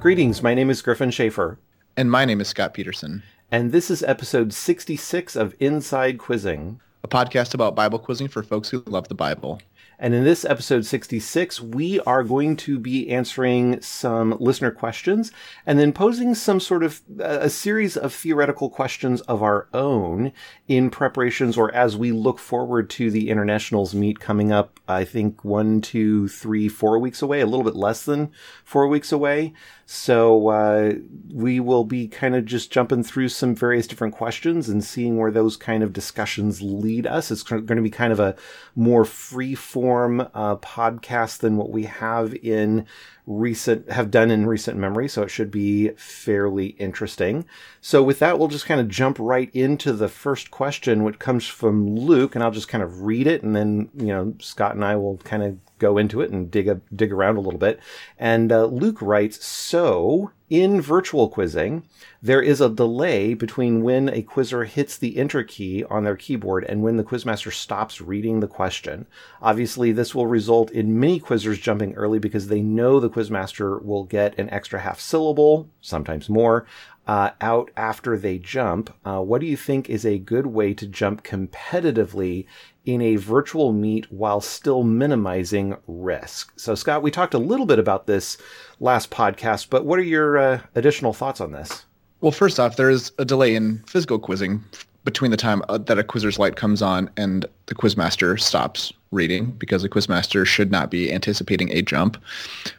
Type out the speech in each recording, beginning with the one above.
Greetings, my name is Gryphon Shafer. And my name is Scott Peterson. And this is episode 66 of Inside Quizzing, a podcast about Bible quizzing for folks who love the Bible. And in this episode 66, we are going to be answering some listener questions and then posing some sort of a series of theoretical questions of our own in preparations or as we look forward to the internationals meet coming up, I think one, two, three, four weeks away, a little bit less than four weeks away. So uh, we will be kind of just jumping through some various different questions and seeing where those kind of discussions lead us. It's going to be kind of a more free form uh, podcast than what we have in recent have done in recent memory so it should be fairly interesting so with that we'll just kind of jump right into the first question which comes from luke and i'll just kind of read it and then you know scott and i will kind of go into it and dig a, dig around a little bit. And uh, Luke writes, so in virtual quizzing, there is a delay between when a quizzer hits the enter key on their keyboard and when the quizmaster stops reading the question. Obviously, this will result in many quizzers jumping early because they know the quizmaster will get an extra half syllable, sometimes more, uh, out after they jump. Uh, what do you think is a good way to jump competitively in a virtual meet while still minimizing risk? So, Scott, we talked a little bit about this last podcast, but what are your uh, additional thoughts on this? Well, first off, there is a delay in physical quizzing between the time uh, that a quizzer's light comes on and the quizmaster stops reading because the quizmaster should not be anticipating a jump.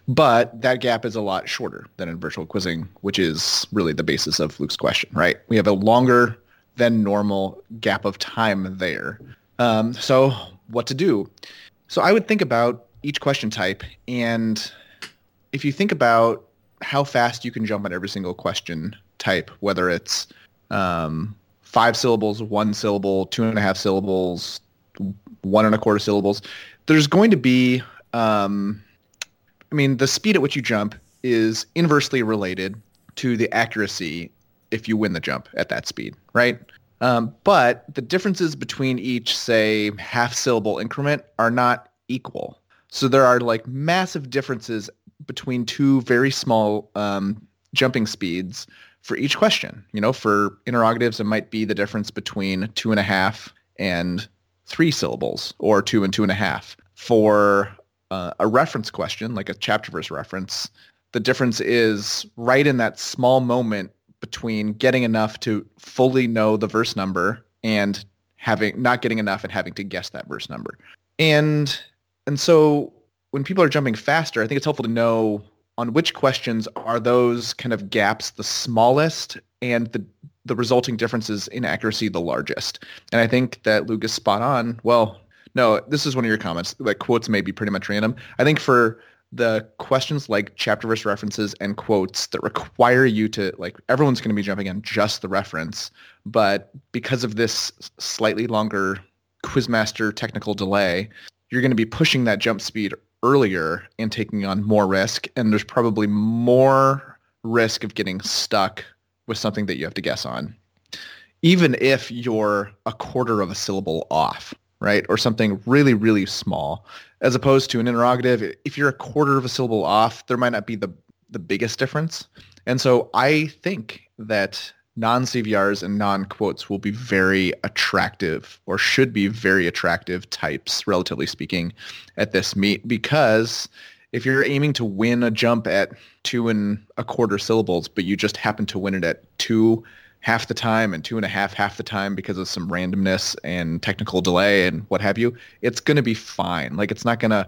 But that gap is a lot shorter than in virtual quizzing, which is really the basis of Luke's question, right? We have a longer than normal gap of time there. Um, so what to do? So I would think about each question type and if you think about how fast you can jump on every single question type, whether it's um, five syllables, one syllable, two and a half syllables, one and a quarter syllables. There's going to be, um, I mean, the speed at which you jump is inversely related to the accuracy if you win the jump at that speed, right? Um, but the differences between each, say, half syllable increment are not equal. So there are like massive differences between two very small um, jumping speeds for each question. You know, for interrogatives, it might be the difference between two and a half and three syllables or two and two and a half. For uh, a reference question, like a chapter verse reference, the difference is right in that small moment between getting enough to fully know the verse number and having not getting enough and having to guess that verse number. And and so when people are jumping faster, I think it's helpful to know on which questions are those kind of gaps the smallest and the the resulting differences in accuracy the largest. And I think that Luke is spot on. Well, no, this is one of your comments. Like quotes may be pretty much random. I think for the questions like chapter verse references and quotes that require you to like everyone's going to be jumping on just the reference, but because of this slightly longer quizmaster technical delay, you're going to be pushing that jump speed earlier and taking on more risk. And there's probably more risk of getting stuck with something that you have to guess on, even if you're a quarter of a syllable off, right? Or something really, really small, as opposed to an interrogative. If you're a quarter of a syllable off, there might not be the, the biggest difference. And so I think that non-CVRs and non-quotes will be very attractive or should be very attractive types, relatively speaking, at this meet because if you're aiming to win a jump at two and a quarter syllables, but you just happen to win it at two half the time and two and a half half the time because of some randomness and technical delay and what have you, it's going to be fine. Like it's not going to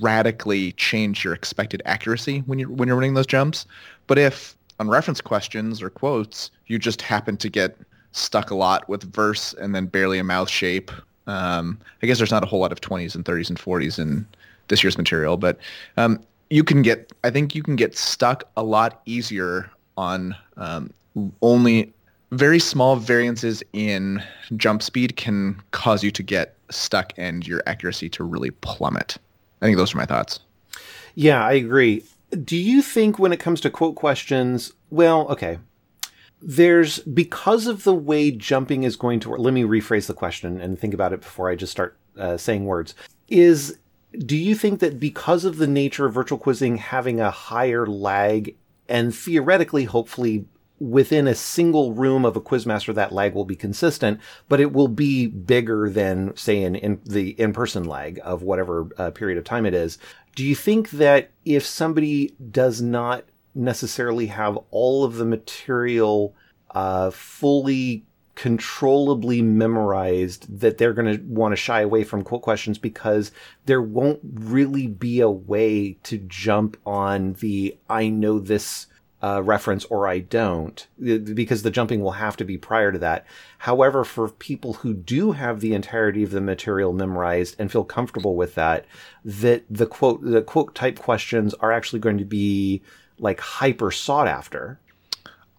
radically change your expected accuracy when you're when you're running those jumps. But if on reference questions or quotes, you just happen to get stuck a lot with verse and then barely a mouth shape. Um, I guess there's not a whole lot of 20s and 30s and 40s in this year's material, but um, you can get, I think you can get stuck a lot easier on um, only very small variances in jump speed can cause you to get stuck and your accuracy to really plummet. I think those are my thoughts. Yeah, I agree do you think when it comes to quote questions, well, okay, there's because of the way jumping is going to work. Let me rephrase the question and think about it before I just start uh, saying words. Is do you think that because of the nature of virtual quizzing having a higher lag and theoretically, hopefully, within a single room of a quizmaster, that lag will be consistent, but it will be bigger than, say, in, in the in-person lag of whatever uh, period of time it is. Do you think that if somebody does not necessarily have all of the material uh, fully controllably memorized that they're going to want to shy away from quote questions because there won't really be a way to jump on the I know this uh, reference or I don't because the jumping will have to be prior to that. However, for people who do have the entirety of the material memorized and feel comfortable with that, that the quote the quote type questions are actually going to be like hyper sought after.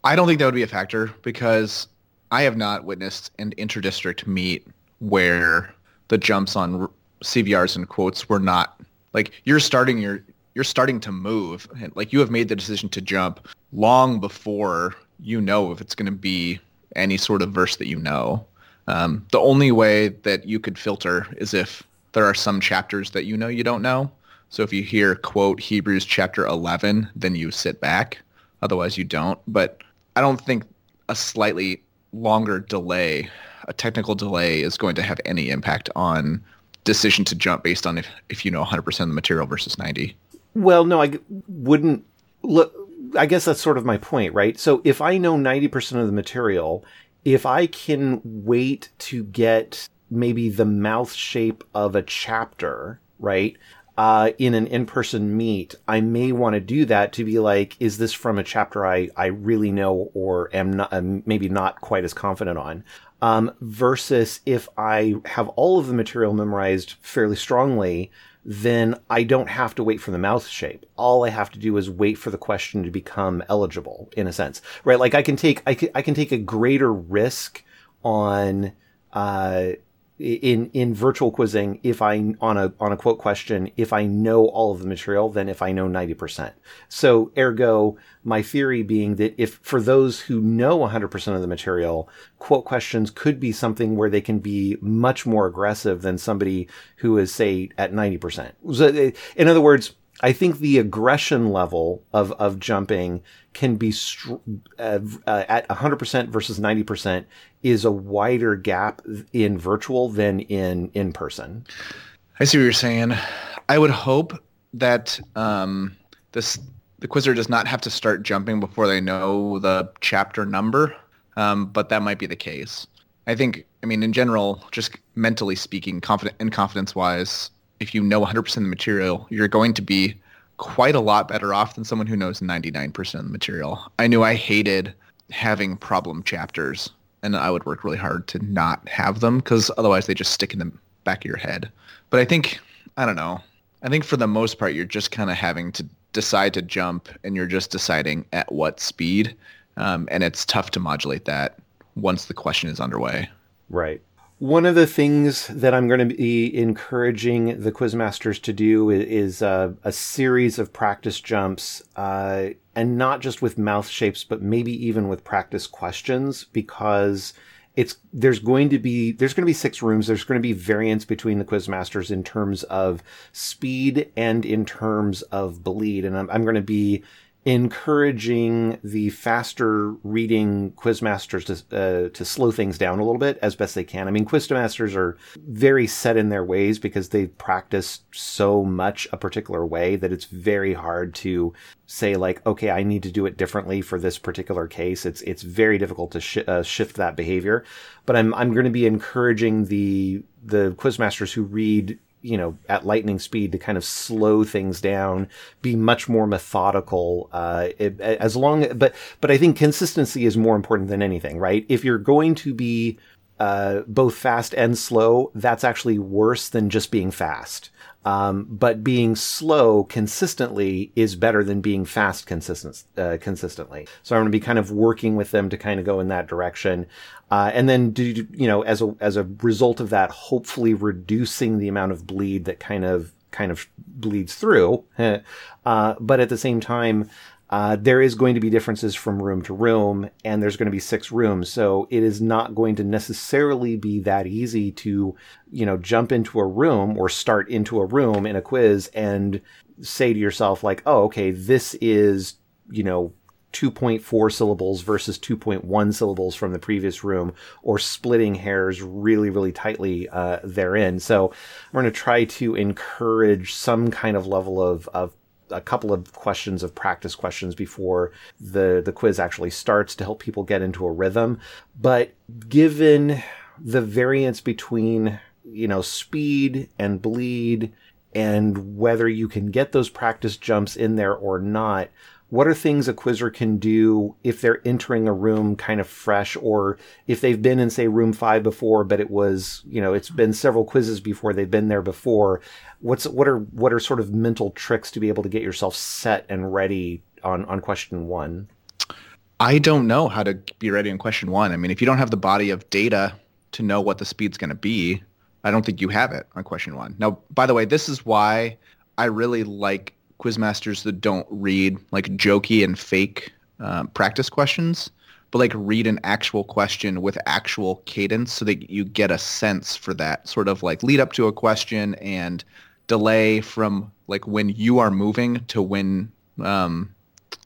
I don't think that would be a factor because I have not witnessed an interdistrict meet where the jumps on CVRs and quotes were not like you're starting your you're starting to move and like you have made the decision to jump long before you know if it's going to be any sort of verse that you know. Um, the only way that you could filter is if there are some chapters that you know you don't know. So if you hear quote Hebrews chapter 11, then you sit back. Otherwise you don't. But I don't think a slightly longer delay, a technical delay, is going to have any impact on decision to jump based on if, if you know 100% of the material versus 90. Well, no, I wouldn't look. I guess that's sort of my point, right? So if I know 90% of the material, if I can wait to get maybe the mouth shape of a chapter, right? Uh, in an in-person meet, I may want to do that to be like, is this from a chapter I, I really know or am not, maybe not quite as confident on? Um, versus if I have all of the material memorized fairly strongly, then I don't have to wait for the mouth shape. All I have to do is wait for the question to become eligible in a sense, right? Like I can take, I can, I can take a greater risk on, uh, in in virtual quizzing if i on a on a quote question if i know all of the material than if i know 90% so ergo my theory being that if for those who know 100% of the material quote questions could be something where they can be much more aggressive than somebody who is say at 90% so in other words I think the aggression level of, of jumping can be str- uh, uh, at 100% versus 90% is a wider gap in virtual than in in person. I see what you're saying. I would hope that um, this the quizzer does not have to start jumping before they know the chapter number, um, but that might be the case. I think, I mean, in general, just mentally speaking, confident and confidence wise, if you know 100% of the material, you're going to be quite a lot better off than someone who knows 99% of the material. I knew I hated having problem chapters, and I would work really hard to not have them because otherwise they just stick in the back of your head. But I think, I don't know, I think for the most part, you're just kind of having to decide to jump and you're just deciding at what speed. Um, and it's tough to modulate that once the question is underway. Right. One of the things that I'm going to be encouraging the quizmasters to do is, uh, a series of practice jumps, uh, and not just with mouth shapes, but maybe even with practice questions, because it's there's going to be there's going to be six rooms. There's going to be variance between the quizmasters in terms of speed and in terms of bleed, and I'm, I'm going to be encouraging the faster reading quizmasters to uh, to slow things down a little bit as best they can. I mean, quizmasters are very set in their ways because they practice so much a particular way that it's very hard to say like, okay, I need to do it differently for this particular case. It's it's very difficult to sh- uh, shift that behavior. But I'm I'm going to be encouraging the the quizmasters who read you know, at lightning speed to kind of slow things down, be much more methodical. Uh, it, as long, but, but I think consistency is more important than anything, right? If you're going to be, uh, both fast and slow, that's actually worse than just being fast. Um, but being slow consistently is better than being fast consistent, uh, consistently. So I'm going to be kind of working with them to kind of go in that direction. Uh, and then do, you know, as a, as a result of that, hopefully reducing the amount of bleed that kind of, kind of bleeds through. uh, but at the same time, uh, there is going to be differences from room to room, and there's going to be six rooms, so it is not going to necessarily be that easy to, you know, jump into a room or start into a room in a quiz and say to yourself like, "Oh, okay, this is, you know, 2.4 syllables versus 2.1 syllables from the previous room or splitting hairs really, really tightly uh, therein. So we're going to try to encourage some kind of level of, of a couple of questions of practice questions before the, the quiz actually starts to help people get into a rhythm. But given the variance between, you know, speed and bleed and whether you can get those practice jumps in there or not, what are things a quizzer can do if they're entering a room kind of fresh or if they've been in say room 5 before but it was you know it's been several quizzes before they've been there before. What's what are what are sort of mental tricks to be able to get yourself set and ready on on question 1 I don't know how to be ready on question 1 I mean if you don't have the body of data to know what the speed's going to be I don't think you have it on question 1 now by the way this is why I really like quizmasters that don't read like jokey and fake um, practice questions, but like read an actual question with actual cadence so that you get a sense for that sort of like lead up to a question and delay from like when you are moving to when um,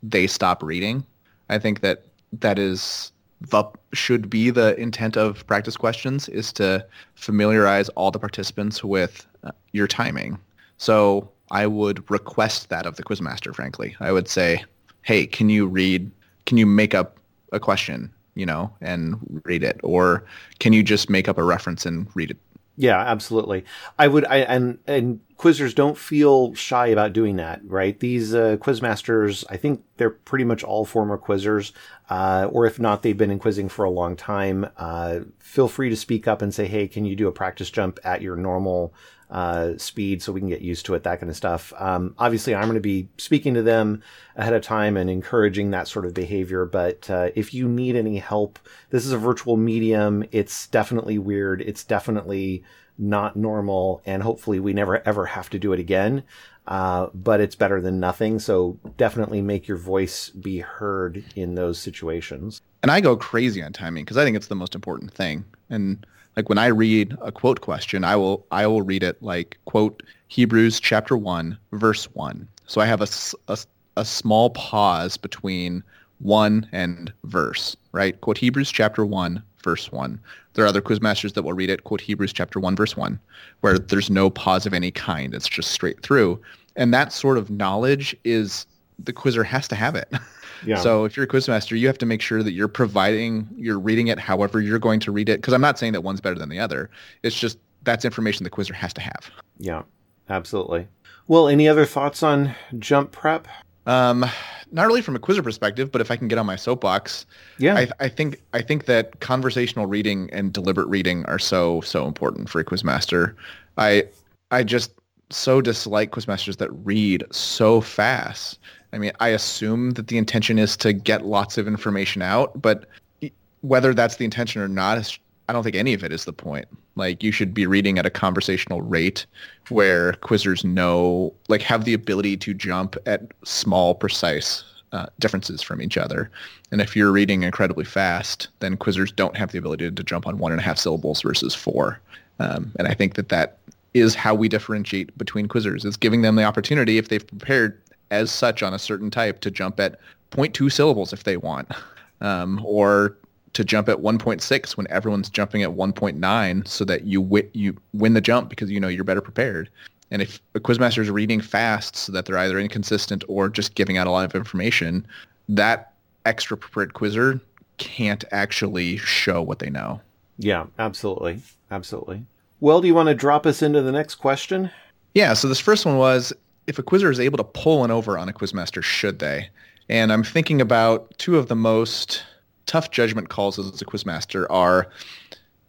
they stop reading. I think that that is the should be the intent of practice questions is to familiarize all the participants with uh, your timing. So I would request that of the quizmaster. Frankly, I would say, "Hey, can you read? Can you make up a question? You know, and read it, or can you just make up a reference and read it?" Yeah, absolutely. I would, I and and quizzers don't feel shy about doing that, right? These uh, quizmasters, I think they're pretty much all former quizzers, uh, or if not, they've been in quizzing for a long time. Uh, feel free to speak up and say, "Hey, can you do a practice jump at your normal uh, speed so we can get used to it, that kind of stuff. Um, obviously, I'm going to be speaking to them ahead of time and encouraging that sort of behavior. But uh, if you need any help, this is a virtual medium. It's definitely weird. It's definitely not normal. And hopefully, we never ever have to do it again. Uh, but it's better than nothing. So definitely make your voice be heard in those situations. And I go crazy on timing because I think it's the most important thing. And like when I read a quote question, I will I will read it like quote Hebrews chapter 1 verse 1. So I have a, a, a small pause between 1 and verse, right? Quote Hebrews chapter 1 verse 1. There are other quizmasters that will read it quote Hebrews chapter 1 verse 1 where there's no pause of any kind. It's just straight through. And that sort of knowledge is the quizzer has to have it. Yeah. So if you're a quizmaster, you have to make sure that you're providing, you're reading it however you're going to read it. Because I'm not saying that one's better than the other. It's just that's information the quizzer has to have. Yeah, absolutely. Well, any other thoughts on jump prep? Um, not really from a quizzer perspective, but if I can get on my soapbox, yeah, I, I, think I think that conversational reading and deliberate reading are so so important for a quizmaster. I I just so dislike quizmasters that read so fast I mean, I assume that the intention is to get lots of information out, but whether that's the intention or not, I don't think any of it is the point. Like you should be reading at a conversational rate where quizzers know, like have the ability to jump at small, precise uh, differences from each other. And if you're reading incredibly fast, then quizzers don't have the ability to jump on one and a half syllables versus four. Um, and I think that that is how we differentiate between quizzers. It's giving them the opportunity, if they've prepared as such on a certain type to jump at 0.2 syllables if they want, um, or to jump at 1.6 when everyone's jumping at 1.9 so that you wi- you win the jump because you know you're better prepared. And if a quizmaster is reading fast so that they're either inconsistent or just giving out a lot of information, that extra prepared quizzer can't actually show what they know. Yeah, absolutely. Absolutely. Well, do you want to drop us into the next question? Yeah, so this first one was if a quizzer is able to pull an over on a quizmaster, should they? And I'm thinking about two of the most tough judgment calls as a quizmaster are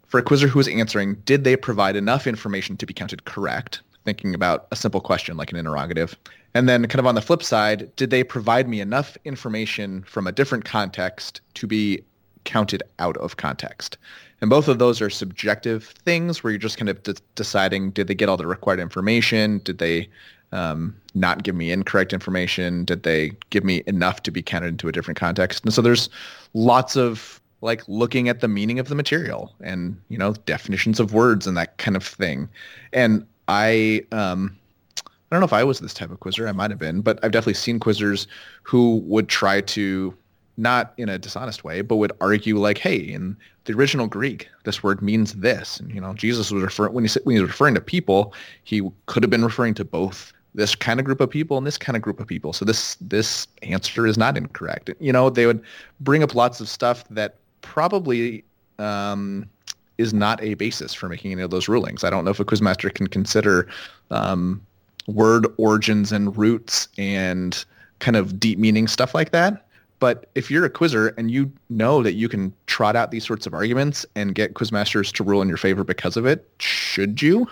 for a quizzer who is answering, did they provide enough information to be counted correct? Thinking about a simple question like an interrogative. And then kind of on the flip side, did they provide me enough information from a different context to be counted out of context? And both of those are subjective things where you're just kind of de- deciding, did they get all the required information? Did they um, not give me incorrect information? Did they give me enough to be counted into a different context? And so there's lots of like looking at the meaning of the material and you know definitions of words and that kind of thing. And I um, I don't know if I was this type of quizzer. I might have been, but I've definitely seen quizzers who would try to not in a dishonest way, but would argue like, hey, in the original Greek, this word means this. And, you know, Jesus was referring, when he, when he was referring to people, he could have been referring to both this kind of group of people and this kind of group of people. So this, this answer is not incorrect. You know, they would bring up lots of stuff that probably um, is not a basis for making any of those rulings. I don't know if a quizmaster can consider um, word origins and roots and kind of deep meaning stuff like that. But if you're a quizzer and you know that you can trot out these sorts of arguments and get quizmasters to rule in your favor because of it, should you?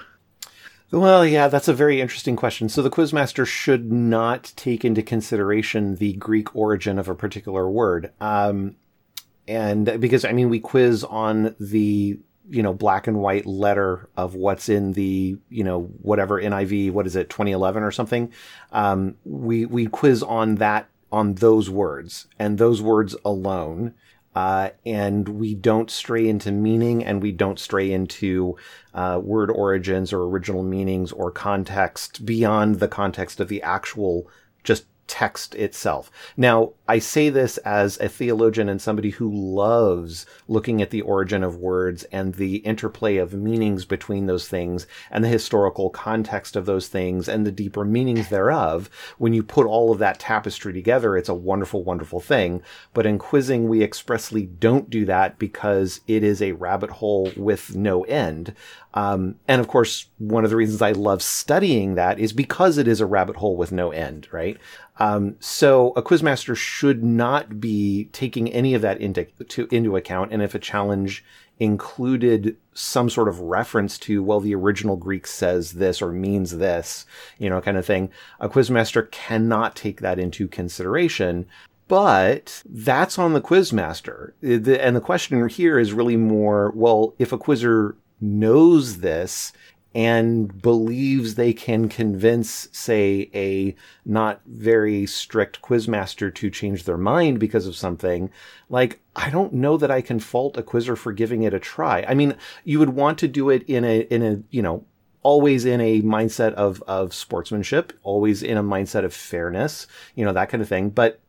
Well, yeah, that's a very interesting question. So the quizmaster should not take into consideration the Greek origin of a particular word. Um, and because, I mean, we quiz on the you know black and white letter of what's in the you know whatever NIV what is it 2011 or something um, we we quiz on that on those words and those words alone uh, and we don't stray into meaning and we don't stray into uh, word origins or original meanings or context beyond the context of the actual just text itself. Now, I say this as a theologian and somebody who loves looking at the origin of words and the interplay of meanings between those things and the historical context of those things and the deeper meanings thereof. When you put all of that tapestry together, it's a wonderful, wonderful thing. But in quizzing, we expressly don't do that because it is a rabbit hole with no end. Um, and of course, one of the reasons I love studying that is because it is a rabbit hole with no end, right? Um, so a quizmaster should not be taking any of that into to, into account. And if a challenge included some sort of reference to, well, the original Greek says this or means this, you know, kind of thing, a quizmaster cannot take that into consideration. But that's on the quizmaster. And the question here is really more, well, if a quizzer knows this and believes they can convince, say, a not very strict quizmaster to change their mind because of something, like, I don't know that I can fault a quizzer for giving it a try. I mean, you would want to do it in a, in a, you know, always in a mindset of, of sportsmanship, always in a mindset of fairness, you know, that kind of thing. But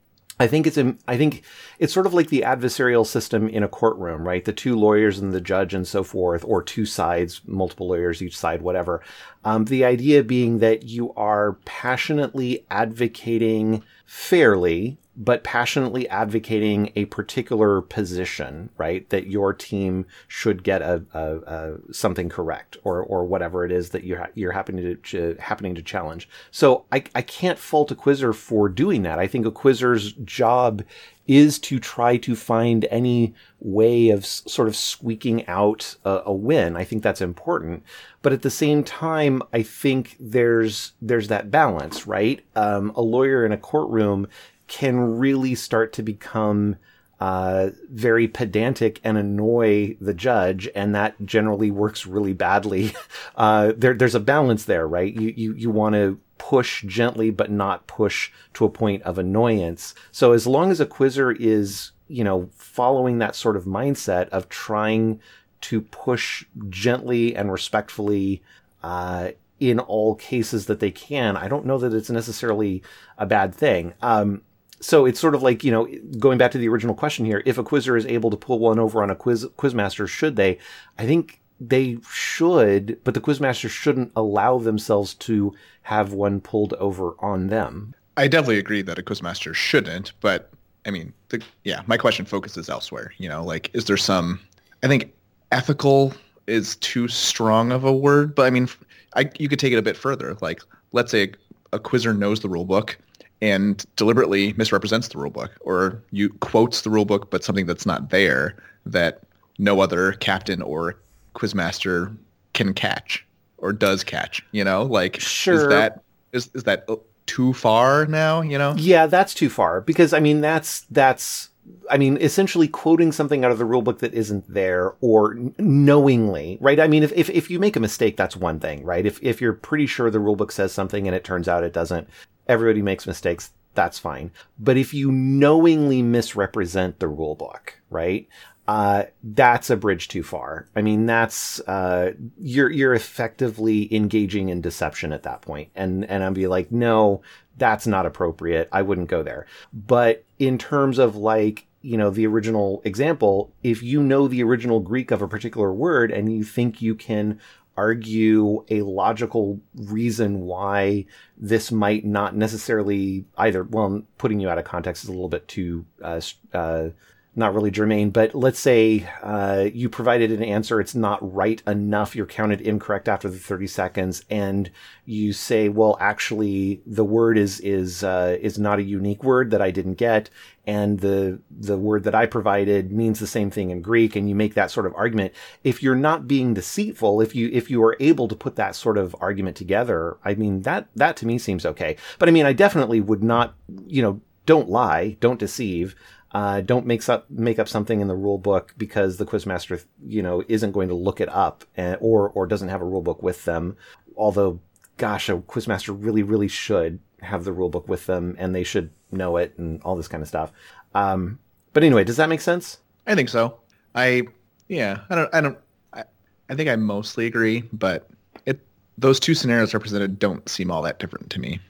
I think it's I think it's sort of like the adversarial system in a courtroom, right? The two lawyers and the judge and so forth, or two sides, multiple lawyers each side, whatever. Um, the idea being that you are passionately advocating fairly but passionately advocating a particular position, right? That your team should get a, a, a something correct or or whatever it is that you're you're happening to, to, happening to challenge. So I I can't fault a quizzer for doing that. I think a quizzer's job is to try to find any way of sort of squeaking out a, a, win. I think that's important. But at the same time, I think there's, there's that balance, right? Um, a lawyer in a courtroom can really start to become uh, very pedantic and annoy the judge, and that generally works really badly. Uh, there, there's a balance there, right? You you you want to push gently, but not push to a point of annoyance. So as long as a quizzer is, you know, following that sort of mindset of trying to push gently and respectfully uh, in all cases that they can, I don't know that it's necessarily a bad thing. Um, so it's sort of like you know going back to the original question here if a quizzer is able to pull one over on a quiz quizmaster should they i think they should but the quizmaster shouldn't allow themselves to have one pulled over on them. I definitely agree that a quizmaster shouldn't but i mean the, yeah my question focuses elsewhere you know like is there some i think ethical is too strong of a word but i mean I, you could take it a bit further like let's say a, a quizzer knows the rule book and deliberately misrepresents the rulebook or you quotes the rulebook but something that's not there that no other captain or quizmaster can catch or does catch you know like sure. is that is, is that too far now you know yeah that's too far because i mean that's that's I mean, essentially quoting something out of the rulebook that isn't there or knowingly, right? I mean, if, if, if you make a mistake, that's one thing, right? If, if you're pretty sure the rulebook says something and it turns out it doesn't, everybody makes mistakes. That's fine. But if you knowingly misrepresent the rule book, right? Uh, that's a bridge too far. I mean, that's uh, you're you're effectively engaging in deception at that point, and and I'd be like, no, that's not appropriate. I wouldn't go there. But in terms of like you know the original example, if you know the original Greek of a particular word and you think you can argue a logical reason why this might not necessarily either well putting you out of context is a little bit too uh, uh, not really germane, but let's say uh, you provided an answer, it's not right enough, you're counted incorrect after the 30 seconds, and you say, well, actually, the word is is uh, is not a unique word that I didn't get, and the the word that I provided means the same thing in Greek, and you make that sort of argument. If you're not being deceitful, if you if you are able to put that sort of argument together, I mean that that to me seems okay. But I mean, I definitely would not, you know, don't lie, don't deceive. Uh, don't make up make up something in the rule book because the quizmaster, you know, isn't going to look it up and, or or doesn't have a rule book with them. Although, gosh, a quizmaster really really should have the rule book with them and they should know it and all this kind of stuff. Um, but anyway, does that make sense? I think so. I yeah, I don't I don't I, I think I mostly agree, but it those two scenarios represented don't seem all that different to me.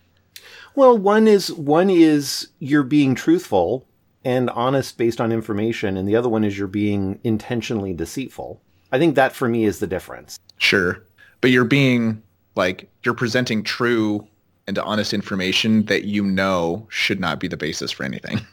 Well, one is one is you're being truthful and honest based on information, and the other one is you're being intentionally deceitful. I think that for me is the difference. Sure. But you're being like, you're presenting true and honest information that you know should not be the basis for anything.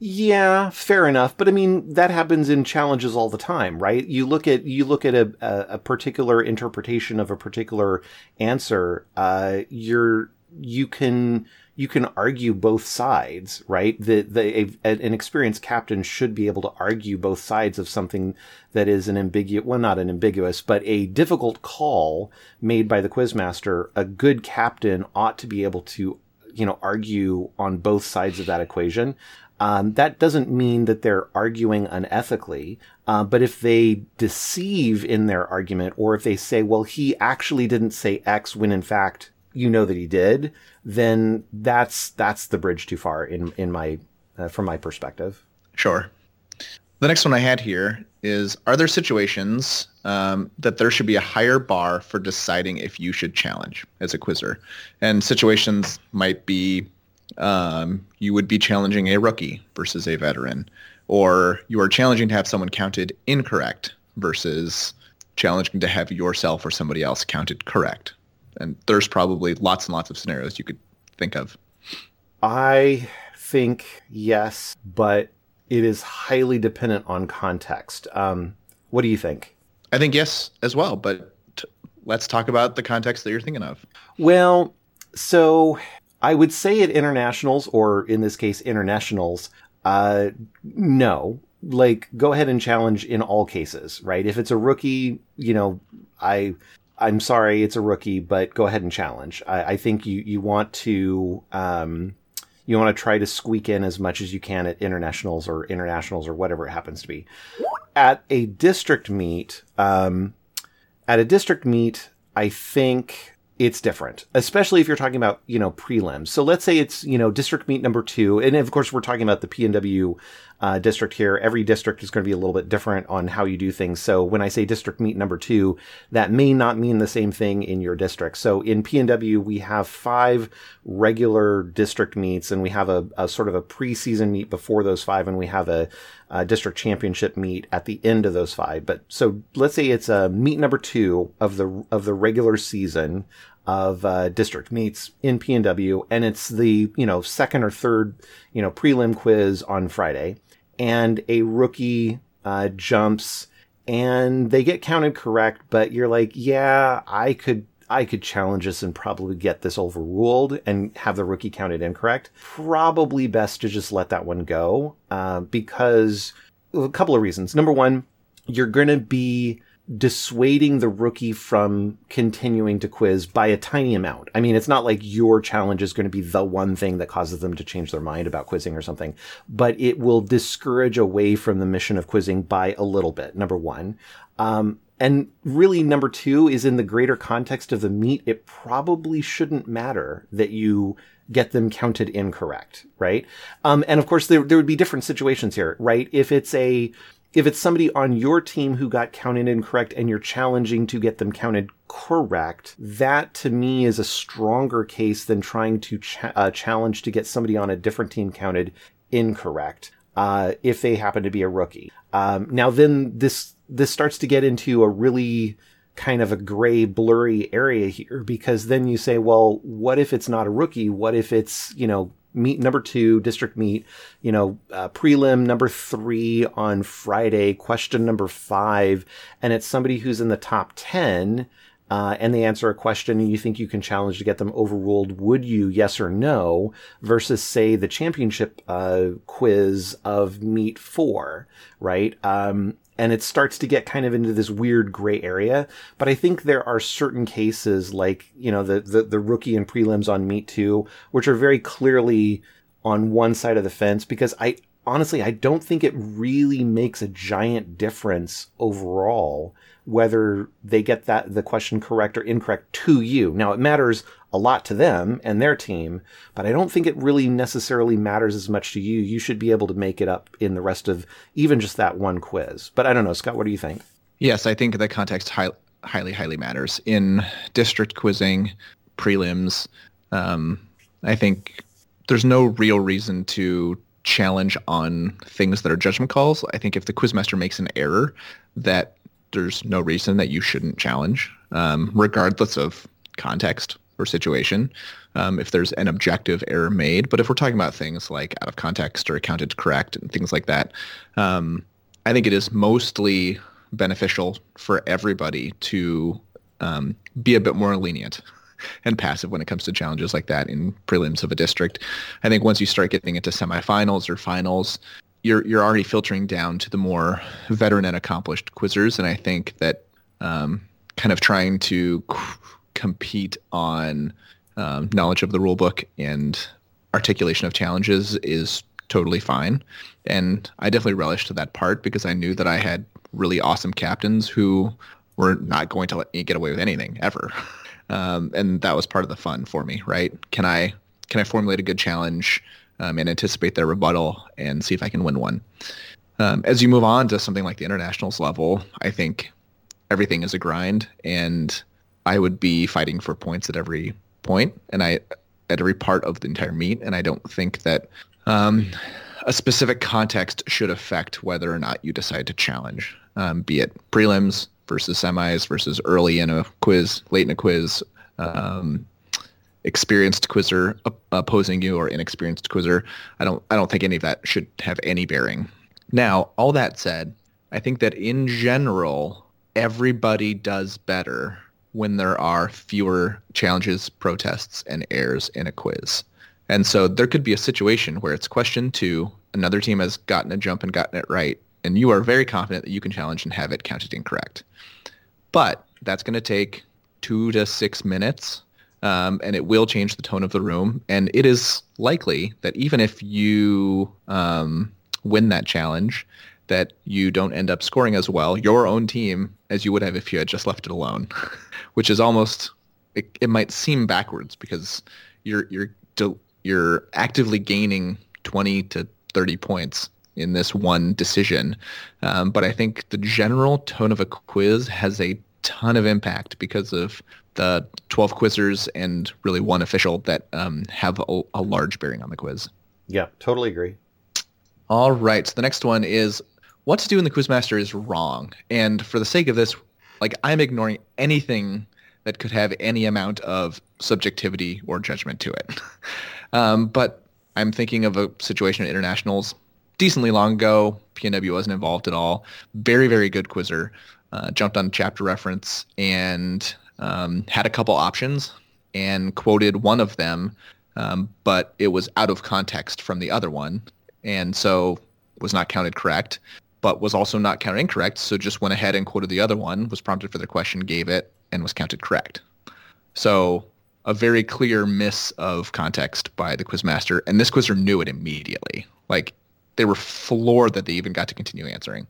Yeah, fair enough. But I mean, that happens in challenges all the time, right? You look at you look at a a, a particular interpretation of a particular answer. Uh, you're you can you can argue both sides, right? The, the, a, an experienced captain should be able to argue both sides of something that is an ambiguous, well, not an ambiguous, but a difficult call made by the quizmaster. A good captain ought to be able to, you know, argue on both sides of that equation. Um, that doesn't mean that they're arguing unethically, uh, but if they deceive in their argument, or if they say, well, he actually didn't say X when in fact you know that he did, then that's that's the bridge too far in in my uh, from my perspective. Sure. The next one I had here is: Are there situations um, that there should be a higher bar for deciding if you should challenge as a quizzer? And situations might be um, you would be challenging a rookie versus a veteran, or you are challenging to have someone counted incorrect versus challenging to have yourself or somebody else counted correct. And there's probably lots and lots of scenarios you could think of. I think yes, but it is highly dependent on context. Um, what do you think? I think yes as well, but t- let's talk about the context that you're thinking of. Well, so I would say at internationals, or in this case, internationals, uh, no. Like, go ahead and challenge in all cases, right? If it's a rookie, you know, I I'm sorry, it's a rookie, but go ahead and challenge. I, I think you you want to um, you want to try to squeak in as much as you can at internationals or internationals or whatever it happens to be. At a district meet, um, at a district meet, I think it's different, especially if you're talking about, you know, prelims. So let's say it's, you know, district meet number two. And of course, we're talking about the PNW uh, district here. Every district is going to be a little bit different on how you do things. So when I say district meet number two, that may not mean the same thing in your district. So in PNW, we have five regular district meets and we have a, a sort of a preseason meet before those five and we have a, a district championship meet at the end of those five. But so let's say it's a meet number two of the, of the regular season of uh, district meets in PNW, and it's the you know second or third you know prelim quiz on Friday and a rookie uh, jumps and they get counted correct, but you're like, yeah, I could I could challenge this and probably get this overruled and have the rookie counted incorrect. Probably best to just let that one go uh, because a couple of reasons. Number one, you're going to be dissuading the rookie from continuing to quiz by a tiny amount. I mean, it's not like your challenge is going to be the one thing that causes them to change their mind about quizzing or something, but it will discourage away from the mission of quizzing by a little bit. Number one. Um, and really, number two is in the greater context of the meet, it probably shouldn't matter that you get them counted incorrect, right? Um, and of course, there, there would be different situations here, right? If it's a, if it's somebody on your team who got counted incorrect and you're challenging to get them counted correct, that to me is a stronger case than trying to ch- uh, challenge to get somebody on a different team counted incorrect. Uh, if they happen to be a rookie. Um, now then this, this starts to get into a really kind of a gray, blurry area here because then you say, well, what if it's not a rookie? What if it's, you know, meet number two, district meet, you know, uh, prelim number three on Friday, question number five, and it's somebody who's in the top 10 uh, and they answer a question and you think you can challenge to get them overruled, would you, yes or no, versus say the championship uh, quiz of meet four, right? Um, and it starts to get kind of into this weird gray area. But I think there are certain cases like, you know, the, the, the rookie and prelims on Meet 2, which are very clearly on one side of the fence because I honestly, I don't think it really makes a giant difference overall whether they get that the question correct or incorrect to you. Now it matters a lot to them and their team, but I don't think it really necessarily matters as much to you. You should be able to make it up in the rest of even just that one quiz. But I don't know, Scott, what do you think? Yes, I think the context high, highly, highly matters in district quizzing, prelims. Um, I think there's no real reason to challenge on things that are judgment calls. I think if the quizmaster makes an error, that there's no reason that you shouldn't challenge, um, regardless of context or situation. Um, if there's an objective error made, but if we're talking about things like out of context or accounted correct and things like that, um, I think it is mostly beneficial for everybody to um, be a bit more lenient and passive when it comes to challenges like that in prelims of a district. I think once you start getting into semifinals or finals, you're you're already filtering down to the more veteran and accomplished quizzers, and I think that um, kind of trying to c- compete on um, knowledge of the rule book and articulation of challenges is totally fine. And I definitely relished that part because I knew that I had really awesome captains who were not going to let me get away with anything ever. Um, and that was part of the fun for me, right? Can I can I formulate a good challenge um, and anticipate their rebuttal and see if I can win one. Um, as you move on to something like the internationals level, I think everything is a grind, and I would be fighting for points at every point, and I at every part of the entire meet, and I don't think that um, a specific context should affect whether or not you decide to challenge, um, be it prelims versus semis versus early in a quiz, late in a quiz, um, experienced quizzer opposing you or inexperienced quizzer. I don't I don't think any of that should have any bearing. Now, all that said, I think that in general, everybody does better when there are fewer challenges, protests, and errors in a quiz. And so there could be a situation where it's question two, another team has gotten a jump and gotten it right, and you are very confident that you can challenge and have it counted incorrect. But that's going to take two to six minutes um, and it will change the tone of the room. And it is likely that even if you um, win that challenge, that you don't end up scoring as well your own team as you would have if you had just left it alone, which is almost it, it might seem backwards because you're you're you're actively gaining 20 to 30 points in this one decision. Um, but I think the general tone of a quiz has a ton of impact because of the 12 quizzers and really one official that um, have a, a, large bearing on the quiz. Yeah, totally agree. All right. So the next one is what to do when the quizmaster is wrong. And for the sake of this, like I'm ignoring anything that could have any amount of subjectivity or judgment to it. um, but I'm thinking of a situation at internationals decently long ago. PNW wasn't involved at all. Very, very good quizzer. Uh, jumped on chapter reference and um, had a couple options and quoted one of them, um, but it was out of context from the other one, and so was not counted correct, but was also not counted incorrect. So just went ahead and quoted the other one, was prompted for the question, gave it, and was counted correct. So a very clear miss of context by the quizmaster, and this quizzer knew it immediately. Like they were floored that they even got to continue answering.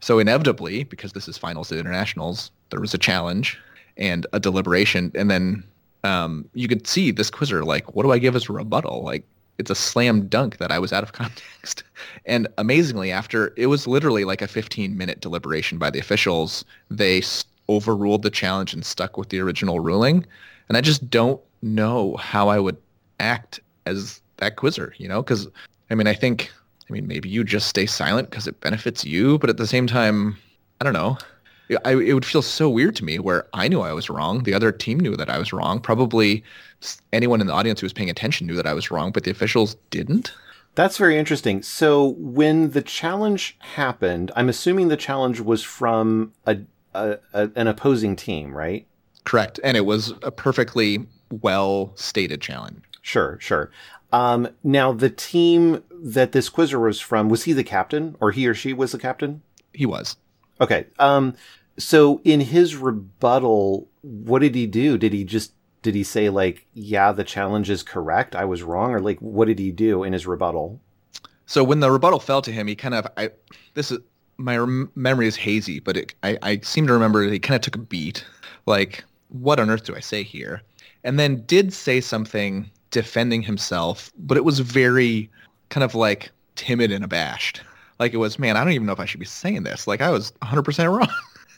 So inevitably, because this is finals at internationals, there was a challenge and a deliberation, and then um, you could see this quizzer like, what do I give as a rebuttal? Like it's a slam dunk that I was out of context. And amazingly, after it was literally like a 15 minute deliberation by the officials, they overruled the challenge and stuck with the original ruling. And I just don't know how I would act as that quizzer, you know? Because, I mean, I think, I mean, maybe you just stay silent because it benefits you. But at the same time, I don't know. I, it would feel so weird to me where I knew I was wrong. The other team knew that I was wrong. Probably anyone in the audience who was paying attention knew that I was wrong, but the officials didn't. That's very interesting. So when the challenge happened, I'm assuming the challenge was from a, a, a an opposing team, right? Correct, and it was a perfectly well stated challenge. Sure, sure. Um, now the team that this quizzer was from was he the captain, or he or she was the captain? He was. Okay. Um, so in his rebuttal, what did he do? Did he just did he say like, "Yeah, the challenge is correct. I was wrong," or like, what did he do in his rebuttal? So when the rebuttal fell to him, he kind of I this is my rem- memory is hazy, but it, I I seem to remember he kind of took a beat, like, what on earth do I say here? And then did say something defending himself, but it was very kind of like timid and abashed. Like it was, man, I don't even know if I should be saying this. Like I was 100% wrong.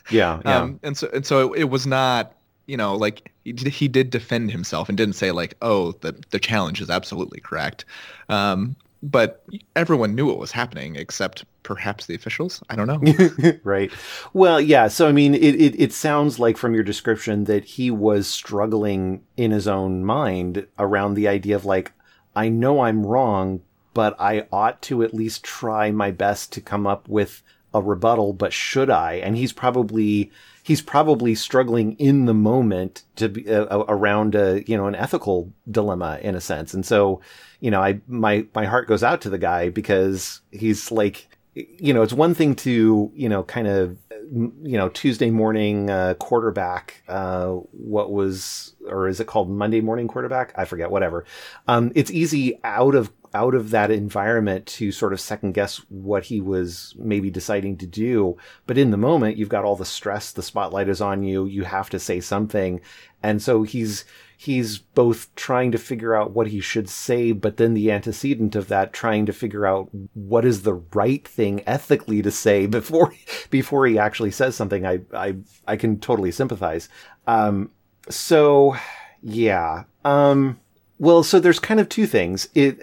Yeah, yeah. Um, and so and so it, it, was not, you know, like he, he did defend himself and didn't say like, oh, the the challenge is absolutely correct. Um, but everyone knew what was happening except perhaps the officials. I don't know. right. Well, yeah. So I mean, it, it it sounds like from your description that he was struggling in his own mind around the idea of like, I know I'm wrong, but I ought to at least try my best to come up with a rebuttal, but should I? And he's probably he's probably struggling in the moment to be uh, around a you know an ethical dilemma in a sense. And so, you know, I my my heart goes out to the guy because he's like you know, it's one thing to, you know, kind of, you know, Tuesday morning uh, quarterback, uh, what was, or is it called Monday morning quarterback? I forget, whatever. Um, it's easy out of out of that environment to sort of second guess what he was maybe deciding to do. But in the moment, you've got all the stress, the spotlight is on you, you have to say something. And so he's, he's both trying to figure out what he should say, but then the antecedent of that, trying to figure out what is the right thing ethically to say before, before he actually says something. I, I, I can totally sympathize. Um, so yeah. Um, well, so there's kind of two things. It,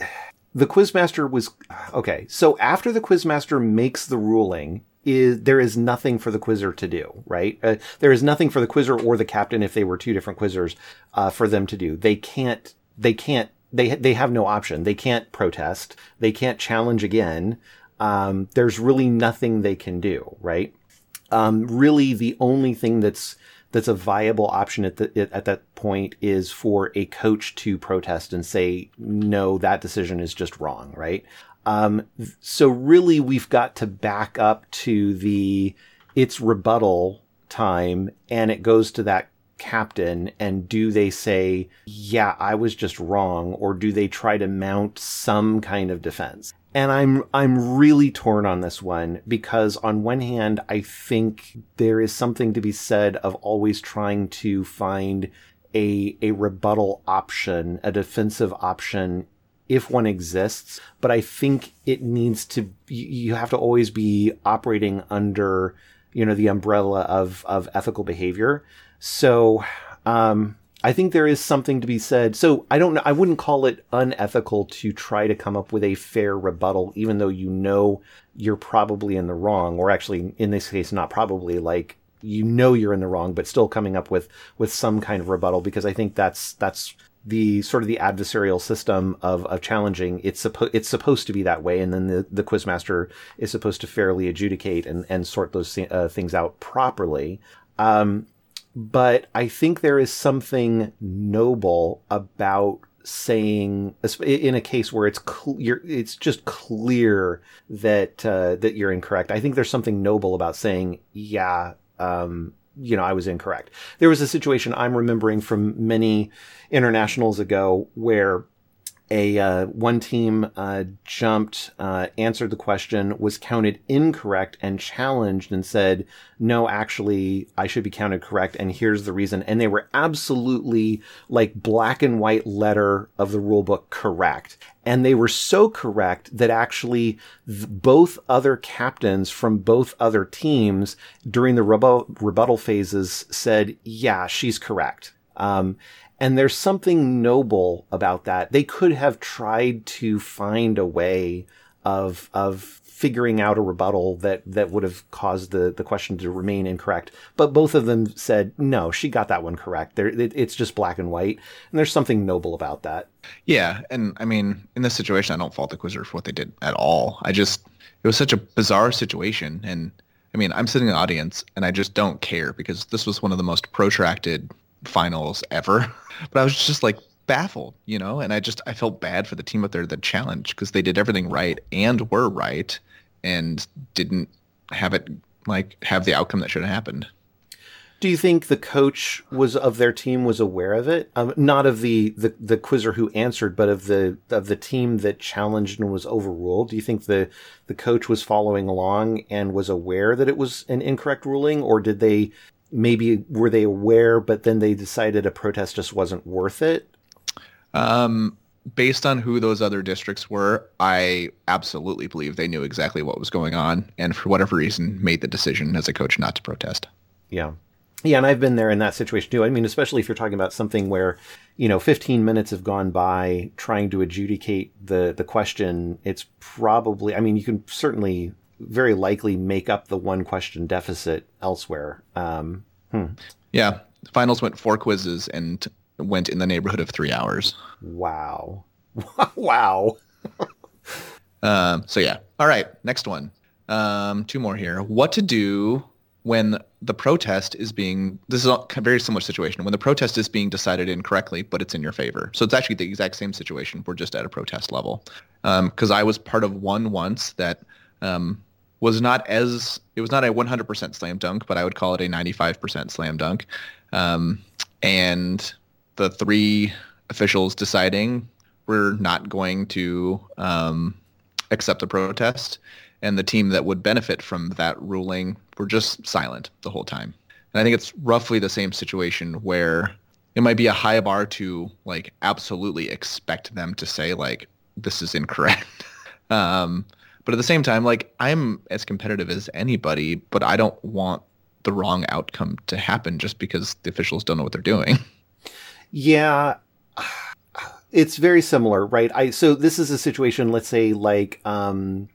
the quizmaster was okay. So after the quizmaster makes the ruling, is there is nothing for the quizzer to do, right? Uh, there is nothing for the quizzer or the captain if they were two different quizzers uh, for them to do. They can't. They can't. They they have no option. They can't protest. They can't challenge again. Um, there's really nothing they can do, right? Um, really, the only thing that's that's a viable option at the, at that point is for a coach to protest and say, no, that decision is just wrong, right? Um, so really we've got to back up to the, it's rebuttal time and it goes to that captain and do they say, yeah, I was just wrong, or do they try to mount some kind of defense? And I'm, I'm really torn on this one because on one hand, I think there is something to be said of always trying to find a, a rebuttal option, a defensive option if one exists. But I think it needs to, you have to always be operating under, you know, the umbrella of, of ethical behavior. So, um, I think there is something to be said. So I don't know. I wouldn't call it unethical to try to come up with a fair rebuttal, even though you know you're probably in the wrong, or actually in this case, not probably like you know you're in the wrong, but still coming up with, with some kind of rebuttal because I think that's, that's the sort of the adversarial system of, of challenging. It's supposed, it's supposed to be that way. And then the, the quizmaster is supposed to fairly adjudicate and, and sort those uh, things out properly. Um, but I think there is something noble about saying in a case where it's it's just clear that uh, that you're incorrect. I think there's something noble about saying, yeah, um, you know, I was incorrect. There was a situation I'm remembering from many internationals ago where a uh, one team uh, jumped, uh, answered the question, was counted incorrect, and challenged and said, "No, actually, I should be counted correct, and here's the reason." And they were absolutely like black and white letter of the rule book correct, and they were so correct that actually th- both other captains from both other teams during the rebuttal, rebuttal phases said, "Yeah, she's correct." Um, and there's something noble about that. They could have tried to find a way of, of figuring out a rebuttal that, that would have caused the, the question to remain incorrect. But both of them said, no, she got that one correct. There, it, it's just black and white. And there's something noble about that. Yeah. And I mean, in this situation, I don't fault the quizzer for what they did at all. I just, it was such a bizarre situation. And I mean, I'm sitting in the audience and I just don't care because this was one of the most protracted finals ever. But I was just like baffled, you know, and I just I felt bad for the team up there that challenged because they did everything right and were right and didn't have it like have the outcome that should have happened. Do you think the coach was of their team was aware of it? Um, not of the, the the quizzer who answered, but of the of the team that challenged and was overruled. Do you think the the coach was following along and was aware that it was an incorrect ruling, or did they maybe were they aware, but then they decided a protest just wasn't worth it? Um, based on who those other districts were, I absolutely believe they knew exactly what was going on, and for whatever reason, made the decision as a coach not to protest. Yeah. Yeah, and I've been there in that situation too. I mean, especially if you're talking about something where, you know, 15 minutes have gone by trying to adjudicate the the question. It's probably, I mean, you can certainly very likely make up the one question deficit elsewhere. Um, hmm. Yeah, finals went four quizzes and went in the neighborhood of three hours. Wow, wow. um, so yeah, all right. Next one. Um, two more here. What to do when the protest is being this is a very similar situation when the protest is being decided incorrectly but it's in your favor so it's actually the exact same situation we're just at a protest level because um, i was part of one once that um, was not as it was not a 100% slam dunk, but I would call it a 95% slam dunk. Um, and the three officials deciding we're not going to um, accept the protest, and the team that would benefit from that ruling were just silent the whole time. And I think it's roughly the same situation where it might be a high bar to like absolutely expect them to say like this is incorrect. um, but at the same time, like I'm as competitive as anybody, but I don't want the wrong outcome to happen just because the officials don't know what they're doing. Yeah. It's very similar, right? I so this is a situation, let's say like um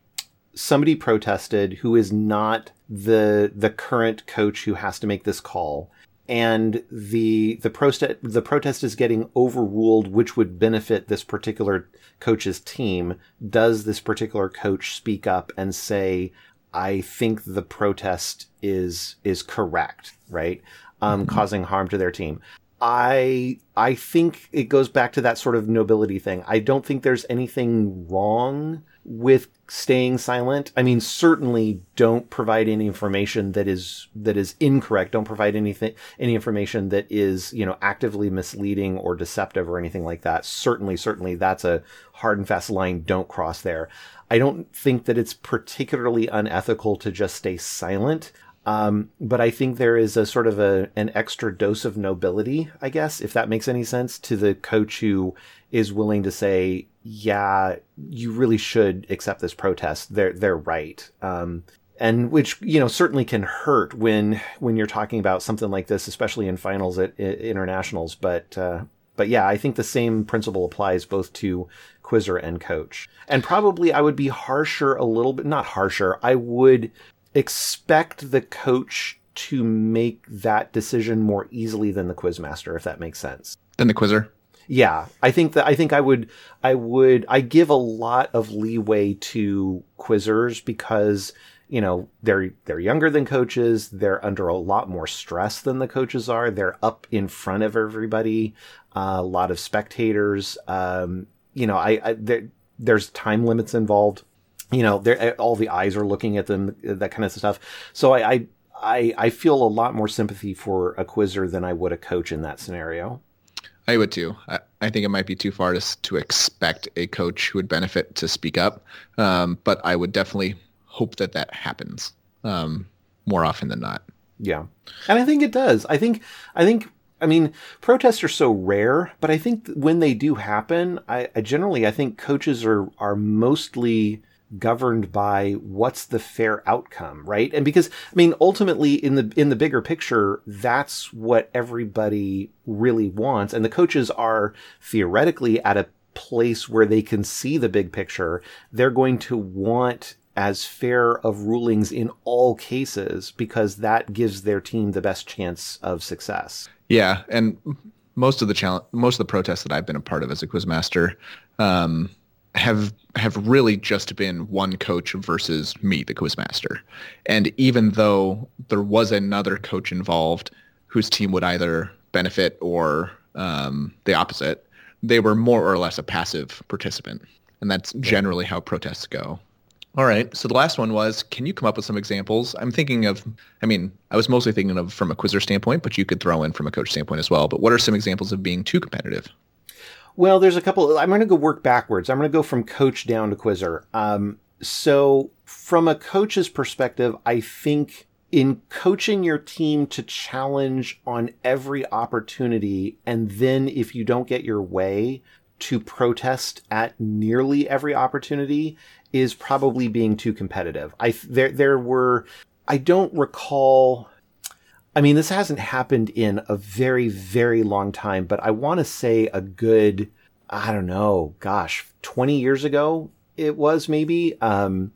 somebody protested who is not the the current coach who has to make this call and the the protest the protest is getting overruled which would benefit this particular coach's team. Does this particular coach speak up and say i think the protest is is correct right? Um mm-hmm. causing harm to their team. I i think it goes back to that sort of nobility thing. I don't think there's anything wrong with staying silent. I mean, certainly don't provide any information that is that is incorrect. Don't provide anything any information that is, you know, actively misleading or deceptive or anything like that. Certainly, certainly that's a hard and fast line. Don't cross there. I don't think that it's particularly unethical to just stay silent. Um, but I think there is a sort of a an extra dose of nobility, I guess, if that makes any sense, to the coach who is willing to say, "Yeah, you really should accept this protest. They're they're right." Um, and which you know certainly can hurt when when you're talking about something like this, especially in finals at, at internationals. But uh, but yeah, I think the same principle applies both to quizzer and coach. And probably I would be harsher a little bit, not harsher. I would expect the coach to make that decision more easily than the quizmaster, if that makes sense. Than the quizzer? Yeah, I think that I think I would I would I give a lot of leeway to quizzers because you know they're they're younger than coaches they're under a lot more stress than the coaches are they're up in front of everybody uh, a lot of spectators um, you know i, I there, there's time limits involved you know, all the eyes are looking at them, that kind of stuff. So I, I, I feel a lot more sympathy for a quizzer than I would a coach in that scenario. I would too. I, I think it might be too far to, to expect a coach who would benefit to speak up, um, but I would definitely hope that that happens um, more often than not. Yeah, and I think it does. I think I think I mean protests are so rare, but I think when they do happen, I, I generally I think coaches are are mostly governed by what's the fair outcome, right? And because I mean, ultimately in the in the bigger picture, that's what everybody really wants, and the coaches are theoretically at a place where they can see the big picture. They're going to want as fair of rulings in all cases because that gives their team the best chance of success. Yeah, and most of the challenge, most of the protests that I've been a part of as a quizmaster, um, have have really just been one coach versus me, the quizmaster. And even though there was another coach involved whose team would either benefit or um, the opposite, they were more or less a passive participant. And that's generally how protests go. All right. So the last one was, can you come up with some examples? I'm thinking of, I mean, I was mostly thinking of from a quizzer standpoint, but you could throw in from a coach standpoint as well. But what are some examples of being too competitive? Well, there's a couple. I'm going to go work backwards. I'm going to go from coach down to quizzer. Um, so, from a coach's perspective, I think in coaching your team to challenge on every opportunity, and then if you don't get your way, to protest at nearly every opportunity is probably being too competitive. I there there were I don't recall I mean, this hasn't happened in a very, very long time, but I want to say a good, I don't know, gosh, 20 years ago it was maybe. Um,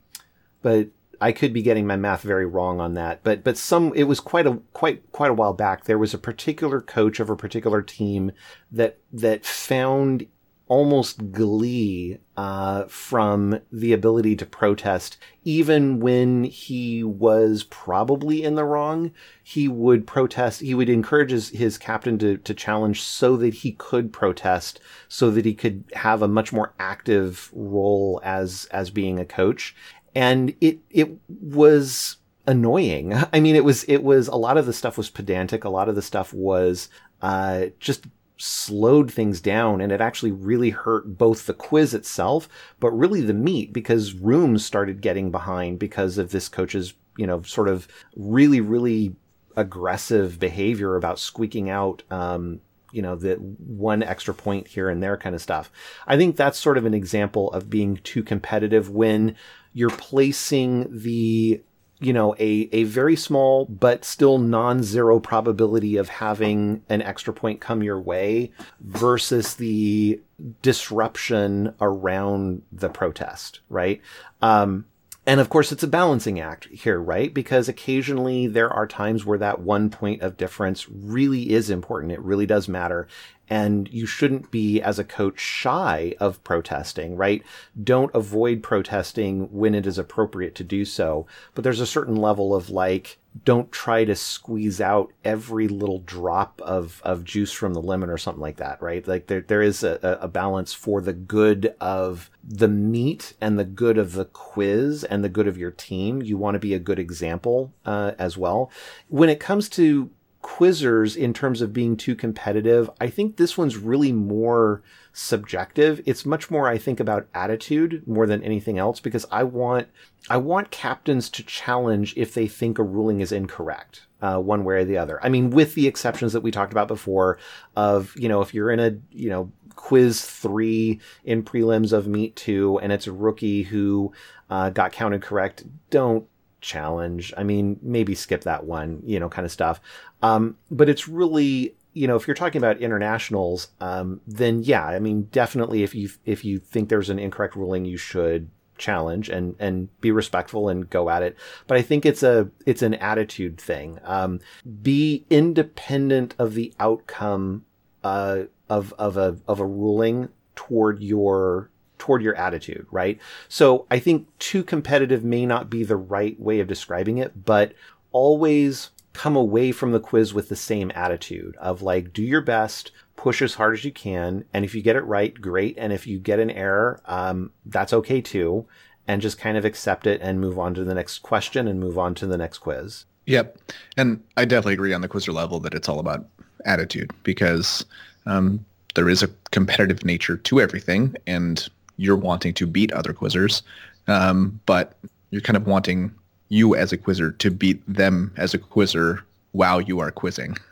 but I could be getting my math very wrong on that. But, but some, it was quite a, quite, quite a while back. There was a particular coach of a particular team that, that found almost glee uh, from the ability to protest. Even when he was probably in the wrong, he would protest. He would encourage his, his captain to, to challenge so that he could protest, so that he could have a much more active role as as being a coach. And it it was annoying. I mean, it was it was a lot of the stuff was pedantic. A lot of the stuff was uh, just slowed things down and it actually really hurt both the quiz itself, but really the meet because rooms started getting behind because of this coach's, you know, sort of really, really aggressive behavior about squeaking out, um, you know, the one extra point here and there kind of stuff. I think that's sort of an example of being too competitive when you're placing the you know, a, a very small but still non-zero probability of having an extra point come your way versus the disruption around the protest, right? Um, and of course, it's a balancing act here, right? Because occasionally there are times where that one point of difference really is important. It really does matter. And you shouldn't be, as a coach, shy of protesting, right? Don't avoid protesting when it is appropriate to do so. But there's a certain level of like, don't try to squeeze out every little drop of, of juice from the lemon or something like that, right? Like there, there is a, a balance for the good of the meet and the good of the quiz and the good of your team. You want to be a good example, uh, as well. When it comes to quizzers in terms of being too competitive, I think this one's really more subjective. It's much more, I think, about attitude more than anything else because I want, I want captains to challenge if they think a ruling is incorrect. Uh, one way or the other. I mean, with the exceptions that we talked about before of, you know, if you're in a, you know, quiz three in prelims of meet two and it's a rookie who uh, got counted correct, don't challenge. I mean, maybe skip that one, you know, kind of stuff. Um, but it's really, you know, if you're talking about internationals, um, then yeah, I mean, definitely if you, if you think there's an incorrect ruling, you should challenge and, and be respectful and go at it. But I think it's a, it's an attitude thing. Um, be independent of the outcome, uh, of, of a, of a ruling toward your toward your attitude, right? So I think too competitive may not be the right way of describing it, but always come away from the quiz with the same attitude of like, do your best, push as hard as you can. And if you get it right, great. And if you get an error, um, that's okay too. And just kind of accept it and move on to the next question and move on to the next quiz. Yep. And I definitely agree on the quizzer level that it's all about attitude because um, there is a competitive nature to everything, and you're wanting to beat other quizzers, um, but you're kind of wanting you as a quizzer to beat them as a quizzer while you are quizzing.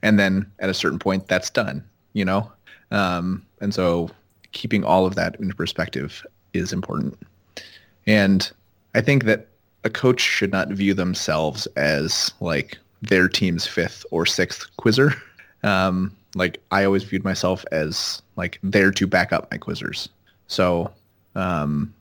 And then at a certain point, that's done, you know? Um, and so keeping all of that into perspective is important. And I think that a coach should not view themselves as like their team's fifth or sixth quizzer. Um, like I always viewed myself as like there to back up my quizzers. So um,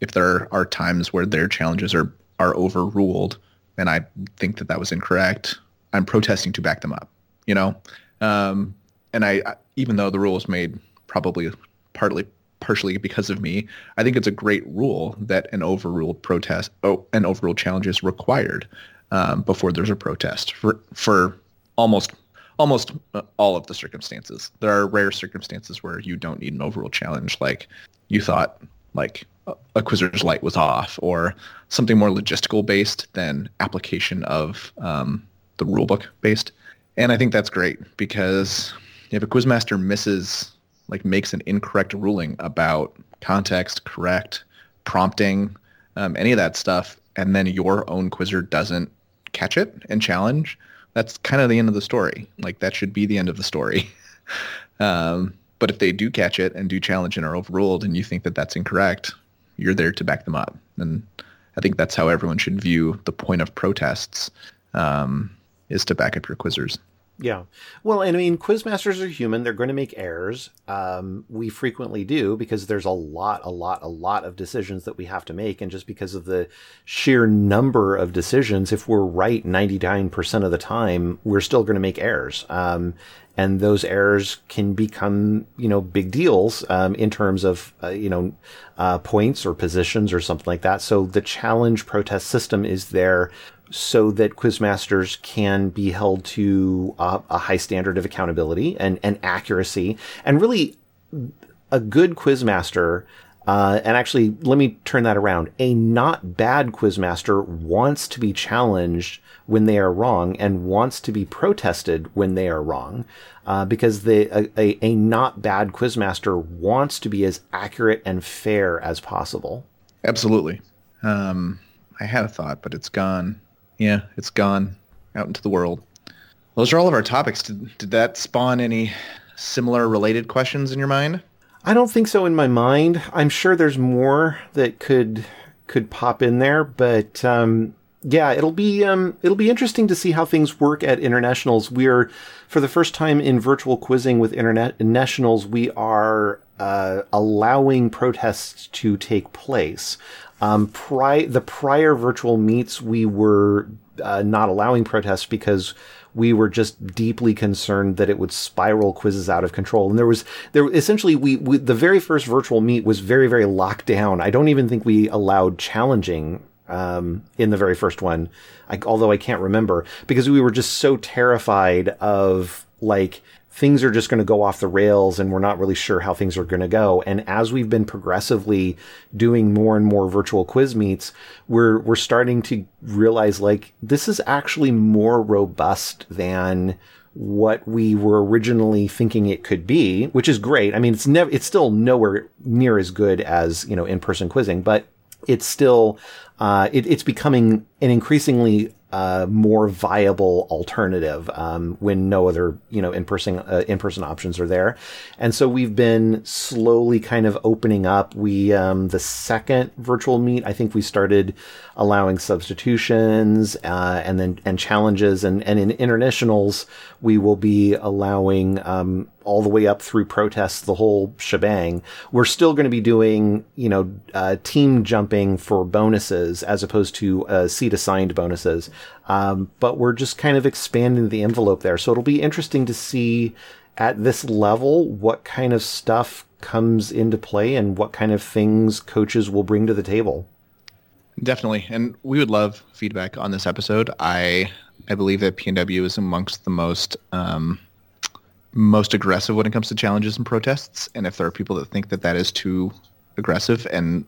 if there are times where their challenges are are overruled, and I think that that was incorrect, I'm protesting to back them up. You know, um, and I even though the rule was made probably partly partially because of me, I think it's a great rule that an overruled protest, oh, an overruled challenge is required um, before there's a protest for for almost almost uh, all of the circumstances. There are rare circumstances where you don't need an overall challenge, like you thought like a Quizzer's light was off, or something more logistical based than application of um, the rulebook based. And I think that's great because if a quizmaster misses, like makes an incorrect ruling about context, correct, prompting, um, any of that stuff, and then your own quizzer doesn't catch it and challenge, that's kind of the end of the story. Like that should be the end of the story. um, but if they do catch it and do challenge and are overruled, and you think that that's incorrect, you're there to back them up. And I think that's how everyone should view the point of protests um, is to back up your quizzers. Yeah. Well, and I mean, quizmasters are human. They're going to make errors. Um, we frequently do because there's a lot, a lot, a lot of decisions that we have to make. And just because of the sheer number of decisions, if we're right 99% of the time, we're still going to make errors. Um, and those errors can become, you know, big deals um, in terms of, uh, you know, uh, points or positions or something like that. So the challenge protest system is there so that quizmasters can be held to a, a high standard of accountability and, and accuracy. And really, a good quizmaster uh, and actually, let me turn that around. A not bad quizmaster wants to be challenged when they are wrong and wants to be protested when they are wrong, uh, because the, a, a, a, not bad quizmaster wants to be as accurate and fair as possible. Absolutely. Um, I had a thought, but it's gone yeah, it's gone out into the world. Those are all of our topics. Did, did that spawn any similar related questions in your mind? I don't think so in my mind. I'm sure there's more that could could pop in there, but um, yeah, it'll be um, it'll be interesting to see how things work at internationals. We're for the first time in virtual quizzing with internationals, we are uh, allowing protests to take place. Um, pri- the prior virtual meets, we were uh, not allowing protests because we were just deeply concerned that it would spiral quizzes out of control. And there was there essentially we, we the very first virtual meet was very very locked down. I don't even think we allowed challenging um, in the very first one, I, although I can't remember because we were just so terrified of like things are just going to go off the rails and we're not really sure how things are going to go. And as we've been progressively doing more and more virtual quiz meets, we're, we're starting to realize like this is actually more robust than what we were originally thinking it could be, which is great. I mean, it's never, it's still nowhere near as good as, you know, in-person quizzing, but it's still, uh, it, it's becoming an increasingly uh, more viable alternative um, when no other you know in person uh, in person options are there, and so we've been slowly kind of opening up. We um, the second virtual meet, I think we started allowing substitutions uh, and then and challenges, and and in internationals we will be allowing um, all the way up through protests, the whole shebang. We're still going to be doing you know uh, team jumping for bonuses as opposed to uh, seat assigned bonuses. Um, but we're just kind of expanding the envelope there. So it'll be interesting to see at this level what kind of stuff comes into play and what kind of things coaches will bring to the table. Definitely. And we would love feedback on this episode. I I believe that PNW is amongst the most um, most aggressive when it comes to challenges and protests. And if there are people that think that that is too aggressive and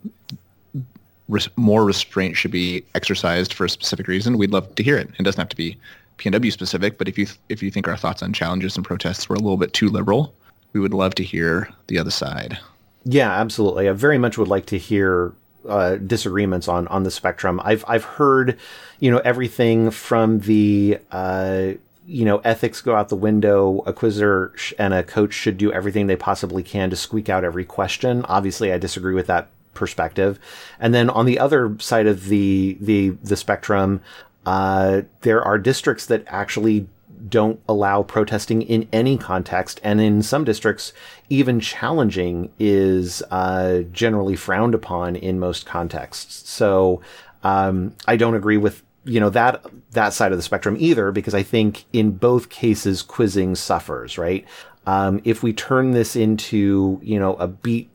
res- more restraint should be exercised for a specific reason, we'd love to hear it. It doesn't have to be PNW specific, but if you if you think our thoughts on challenges and protests were a little bit too liberal, we would love to hear the other side. Yeah, absolutely. I very much would like to hear uh, disagreements on on the spectrum. I've I've heard, you know, everything from the uh, you know ethics go out the window. A quizzer and a coach should do everything they possibly can to squeak out every question. Obviously, I disagree with that perspective. And then on the other side of the the the spectrum, uh, there are districts that actually don't allow protesting in any context, and in some districts, even challenging is uh, generally frowned upon in most contexts. So um, I don't agree with you know that that side of the spectrum either, because I think in both cases quizzing suffers. Right? Um, if we turn this into you know a beat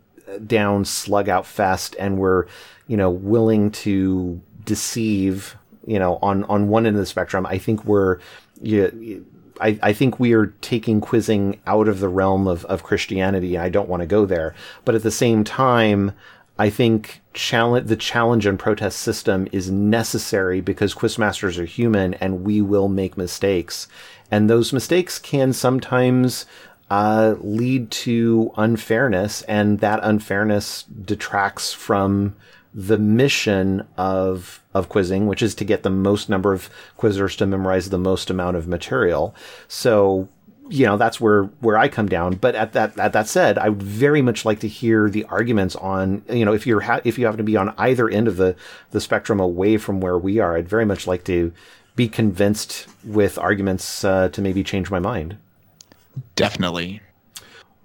down slug out fest, and we're you know willing to deceive you know on on one end of the spectrum, I think we're you, I, I think we are taking quizzing out of the realm of, of Christianity. I don't want to go there. But at the same time, I think challenge, the challenge and protest system is necessary because quizmasters are human and we will make mistakes. And those mistakes can sometimes uh, lead to unfairness, and that unfairness detracts from the mission of of quizzing, which is to get the most number of quizzers to memorize the most amount of material. So, you know, that's where where I come down. But at that at that said, I would very much like to hear the arguments on, you know, if you're ha- if you happen to be on either end of the the spectrum away from where we are, I'd very much like to be convinced with arguments uh, to maybe change my mind. Definitely.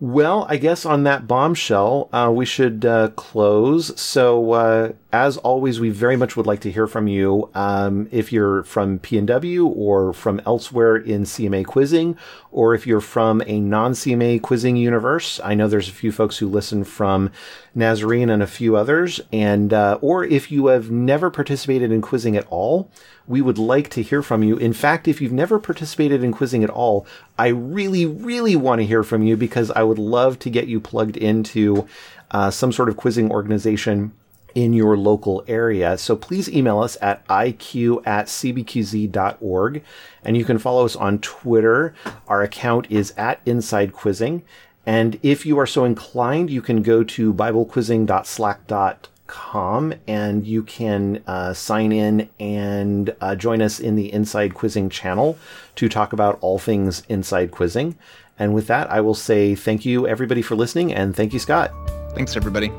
Well, I guess on that bombshell, uh, we should uh, close. So, uh, as always, we very much would like to hear from you. Um, if you're from PNW or from elsewhere in CMA quizzing, or if you're from a non-CMA quizzing universe, I know there's a few folks who listen from Nazarene and a few others, and uh, or if you have never participated in quizzing at all, we would like to hear from you. In fact, if you've never participated in quizzing at all, I really, really want to hear from you because I would love to get you plugged into uh, some sort of quizzing organization in your local area. So please email us at iq at cbqz.org. And you can follow us on Twitter. Our account is at Inside Quizzing. And if you are so inclined, you can go to biblequizzing.slack.com and you can uh, sign in and uh, join us in the Inside Quizzing channel to talk about all things Inside Quizzing. And with that, I will say thank you, everybody, for listening, and thank you, Scott. Thanks, everybody.